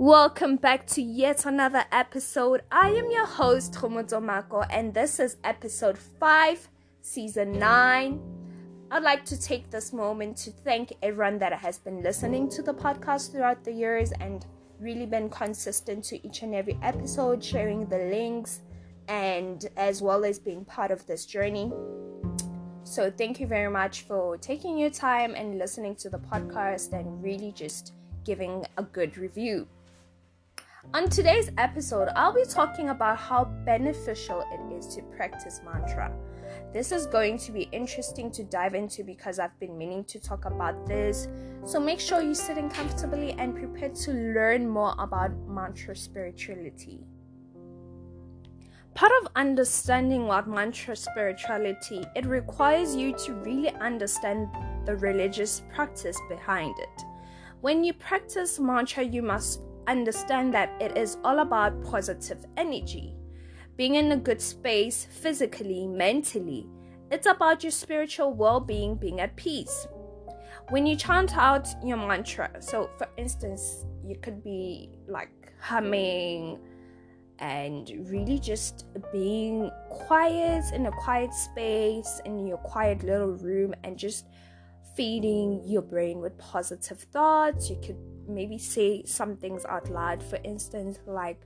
Welcome back to yet another episode. I am your host, Homoto Mako, and this is episode 5, season 9. I'd like to take this moment to thank everyone that has been listening to the podcast throughout the years and really been consistent to each and every episode, sharing the links, and as well as being part of this journey. So, thank you very much for taking your time and listening to the podcast and really just giving a good review. On today's episode, I'll be talking about how beneficial it is to practice mantra. This is going to be interesting to dive into because I've been meaning to talk about this. So make sure you're sitting comfortably and prepared to learn more about mantra spirituality. Part of understanding what mantra spirituality, it requires you to really understand the religious practice behind it. When you practice mantra, you must understand that it is all about positive energy. Being in a good space physically, mentally, it's about your spiritual well being, being at peace. When you chant out your mantra, so for instance, you could be like humming and really just being quiet in a quiet space in your quiet little room and just feeding your brain with positive thoughts. You could maybe say some things out loud, for instance, like,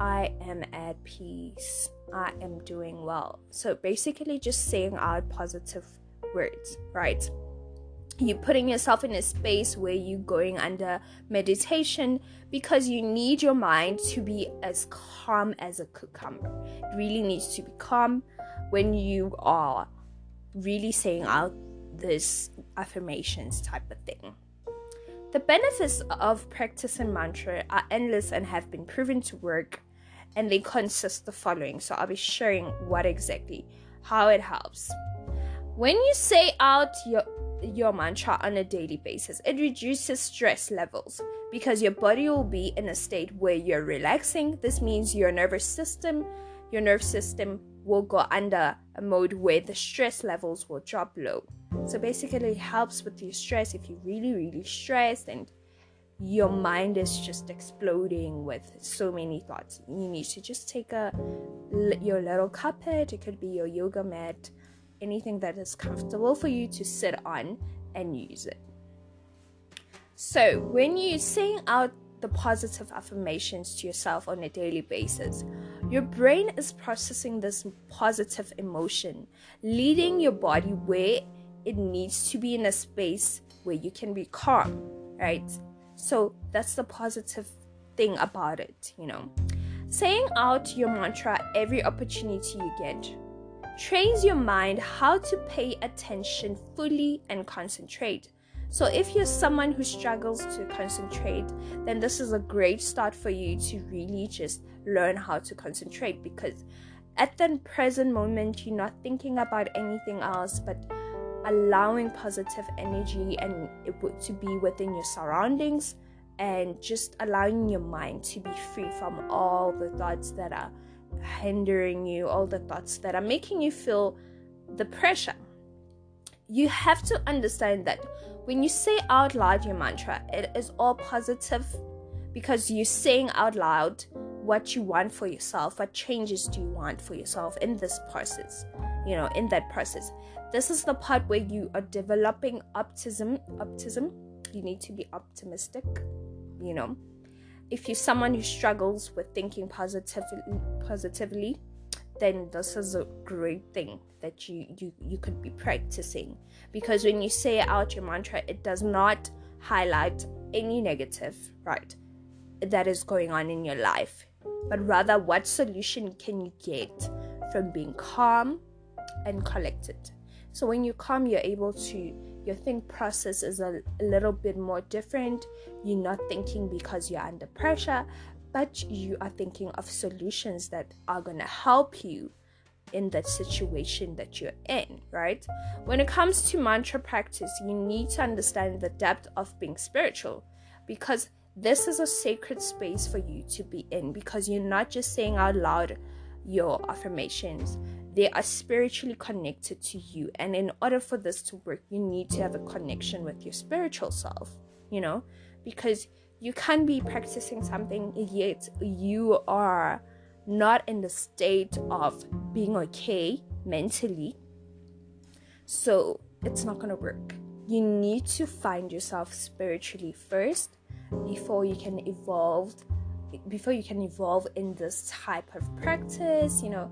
I am at peace, I am doing well. So basically, just saying out positive words, right? You're putting yourself in a space where you're going under meditation because you need your mind to be as calm as a cucumber. It really needs to be calm when you are really saying out this affirmations type of thing. The benefits of practicing mantra are endless and have been proven to work, and they consist the following. So I'll be sharing what exactly how it helps. When you say out your your mantra on a daily basis, it reduces stress levels because your body will be in a state where you're relaxing. This means your nervous system, your nerve system will go under a mode where the stress levels will drop low. So basically, it helps with your stress if you're really, really stressed and your mind is just exploding with so many thoughts. You need to just take a your little carpet. It could be your yoga mat, anything that is comfortable for you to sit on and use it. So when you're saying out the positive affirmations to yourself on a daily basis. Your brain is processing this positive emotion, leading your body where it needs to be in a space where you can be calm, right? So that's the positive thing about it, you know. Saying out your mantra every opportunity you get trains your mind how to pay attention fully and concentrate so, if you're someone who struggles to concentrate, then this is a great start for you to really just learn how to concentrate because at the present moment, you're not thinking about anything else but allowing positive energy and to be within your surroundings and just allowing your mind to be free from all the thoughts that are hindering you, all the thoughts that are making you feel the pressure. You have to understand that when you say out loud your mantra, it is all positive because you're saying out loud what you want for yourself, what changes do you want for yourself in this process, you know, in that process. This is the part where you are developing optimism. Optimism. You need to be optimistic, you know. If you're someone who struggles with thinking positively, positively, then this is a great thing that you you you could be practicing because when you say out your mantra it does not highlight any negative right that is going on in your life but rather what solution can you get from being calm and collected so when you come, you're able to your think process is a, a little bit more different. You're not thinking because you're under pressure but you are thinking of solutions that are going to help you in that situation that you're in, right? When it comes to mantra practice, you need to understand the depth of being spiritual because this is a sacred space for you to be in because you're not just saying out loud your affirmations, they are spiritually connected to you. And in order for this to work, you need to have a connection with your spiritual self, you know, because you can't be practicing something yet you are not in the state of being okay mentally. So it's not gonna work. You need to find yourself spiritually first before you can evolve before you can evolve in this type of practice, you know.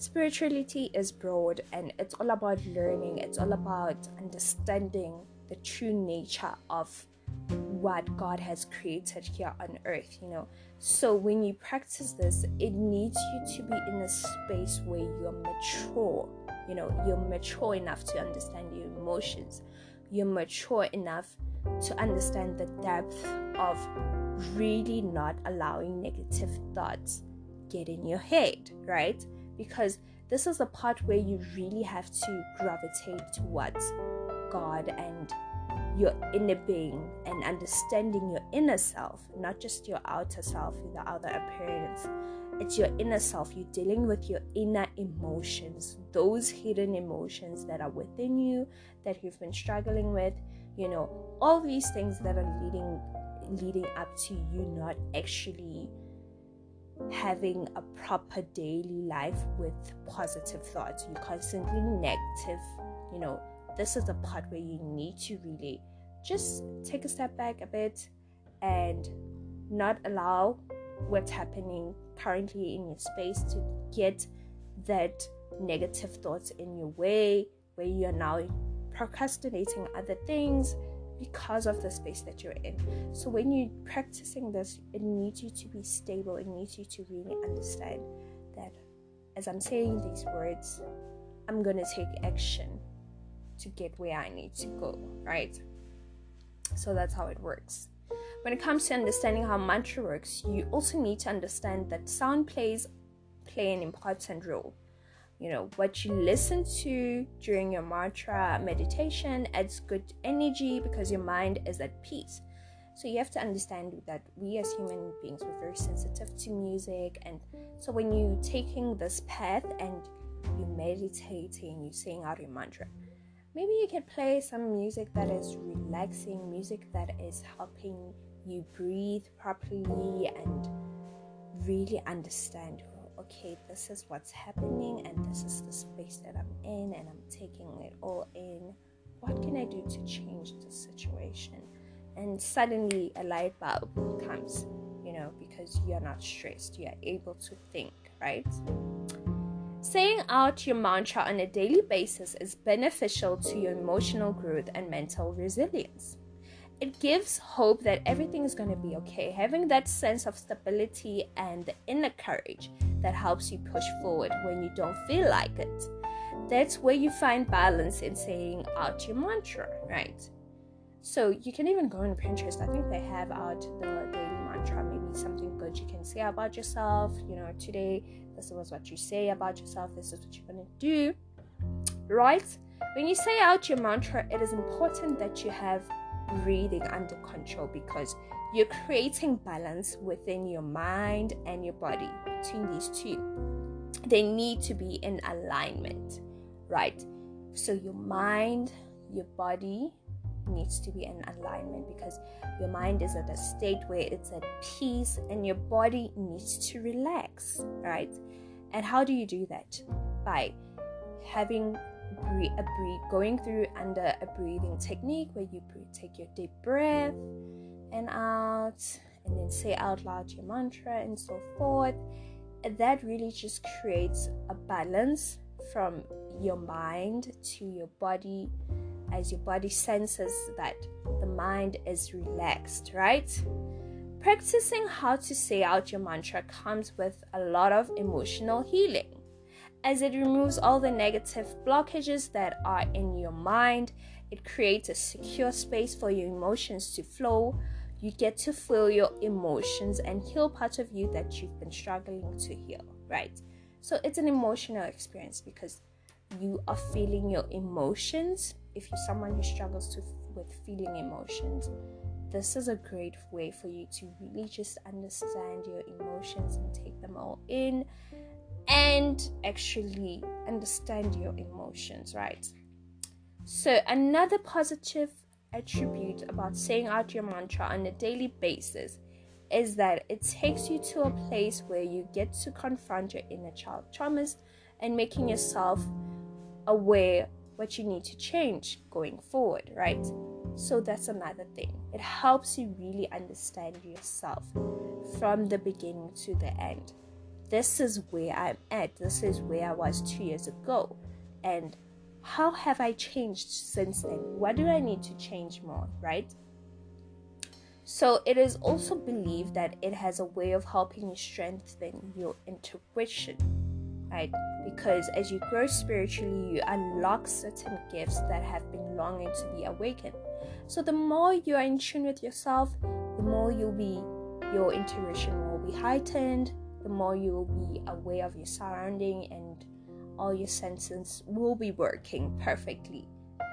Spirituality is broad and it's all about learning, it's all about understanding the true nature of what God has created here on earth, you know. So when you practice this, it needs you to be in a space where you're mature, you know, you're mature enough to understand your emotions, you're mature enough to understand the depth of really not allowing negative thoughts get in your head, right? Because this is the part where you really have to gravitate towards God and your inner being and understanding your inner self, not just your outer self, the outer appearance. It's your inner self. You're dealing with your inner emotions, those hidden emotions that are within you that you've been struggling with. You know, all these things that are leading leading up to you not actually having a proper daily life with positive thoughts. You're constantly negative, you know, this is the part where you need to really just take a step back a bit and not allow what's happening currently in your space to get that negative thoughts in your way where you're now procrastinating other things because of the space that you're in. So when you're practicing this, it needs you to be stable. It needs you to really understand that as I'm saying these words, I'm gonna take action to get where I need to go, right? So that's how it works. When it comes to understanding how mantra works, you also need to understand that sound plays play an important role. You know, what you listen to during your mantra meditation adds good energy because your mind is at peace. So you have to understand that we as human beings we're very sensitive to music and so when you're taking this path and you're meditating, you're saying out your mantra, maybe you can play some music that is relaxing, music that is helping you breathe properly and really understand okay, this is what's happening, and this is the space that I'm in, and I'm taking it all in. What can I do to change the situation? And suddenly a light bulb comes, you know, because you're not stressed, you're able to think, right? Saying out your mantra on a daily basis is beneficial to your emotional growth and mental resilience. It gives hope that everything is going to be okay. Having that sense of stability and the inner courage that helps you push forward when you don't feel like it. That's where you find balance in saying out your mantra, right? So you can even go on Pinterest. I think they have out the daily mantra, maybe something good you can say about yourself. You know, today this was what you say about yourself, this is what you're gonna do. Right? When you say out your mantra, it is important that you have breathing under control because you're creating balance within your mind and your body between these two. They need to be in alignment, right? So your mind, your body, needs to be in alignment because your mind is at a state where it's at peace and your body needs to relax, right? And how do you do that? By having a breathe, going through under a breathing technique where you take your deep breath and out, and then say out loud your mantra and so forth. That really just creates a balance from your mind to your body as your body senses that the mind is relaxed, right? Practicing how to say out your mantra comes with a lot of emotional healing as it removes all the negative blockages that are in your mind. It creates a secure space for your emotions to flow. You get to feel your emotions and heal part of you that you've been struggling to heal, right? So it's an emotional experience because you are feeling your emotions if you're someone who struggles to, with feeling emotions, this is a great way for you to really just understand your emotions and take them all in and actually understand your emotions, right? So, another positive attribute about saying out your mantra on a daily basis is that it takes you to a place where you get to confront your inner child traumas and making yourself aware what you need to change going forward, right? So that's another thing. It helps you really understand yourself from the beginning to the end. This is where I'm at. This is where I was two years ago. And how have I changed since then? What do I need to change more, right? So it is also believed that it has a way of helping you strengthen your intuition, right? Because as you grow spiritually, you unlock certain gifts that have been longing to be awakened. So the more you are in tune with yourself, the more you'll be your intuition will be heightened, the more you will be aware of your surrounding and all your senses will be working perfectly.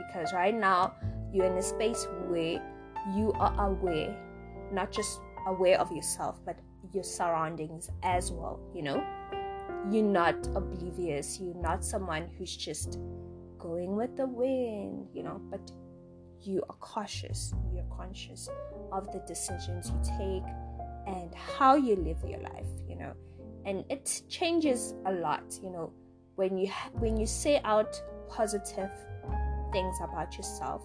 Because right now you're in a space where you are aware not just aware of yourself but your surroundings as well you know? You're not oblivious. You're not someone who's just going with the wind you know? But you are cautious. You're conscious of the decisions you take and how you live your life you know? And it changes a lot you know when you when you say out positive things about yourself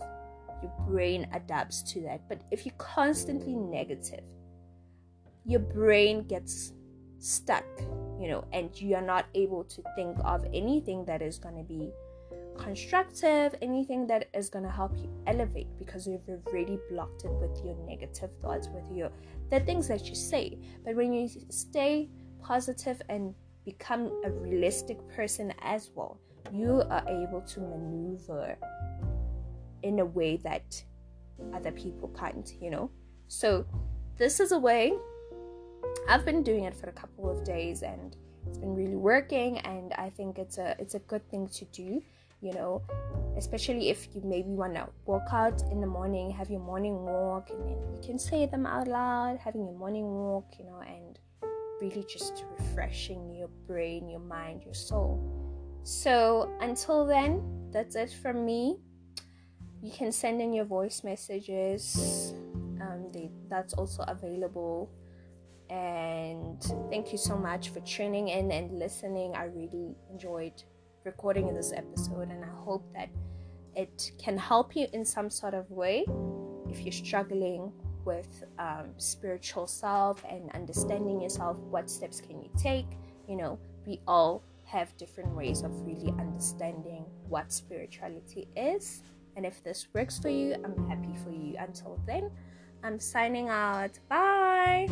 your brain adapts to that. But if you're constantly negative your brain gets stuck you know and you are not able to think of anything that is going to be constructive anything that is going to help you elevate because you've already blocked it with your negative thoughts with your the things that you say. But when you stay positive and become a realistic person as well, you are able to maneuver in a way that other people can't, you know. So, this is a way I've been doing it for a couple of days and it's been really working and I think it's a it's a good thing to do, you know, especially if you maybe want to work out in the morning, have your morning walk and then you can say them out loud, having your morning walk, you know, and really just refreshing your brain, your mind, your soul. So until then, that's it from me. You can send in your voice messages. Um, they, that's also available. And thank you so much for tuning in and listening. I really enjoyed recording this episode, and I hope that it can help you in some sort of way if you're struggling with um, spiritual self and understanding yourself what steps can you take? You know we all have different ways of really understanding what spirituality is. And if this works for you i'm happy for you. Until then i'm signing out. Bye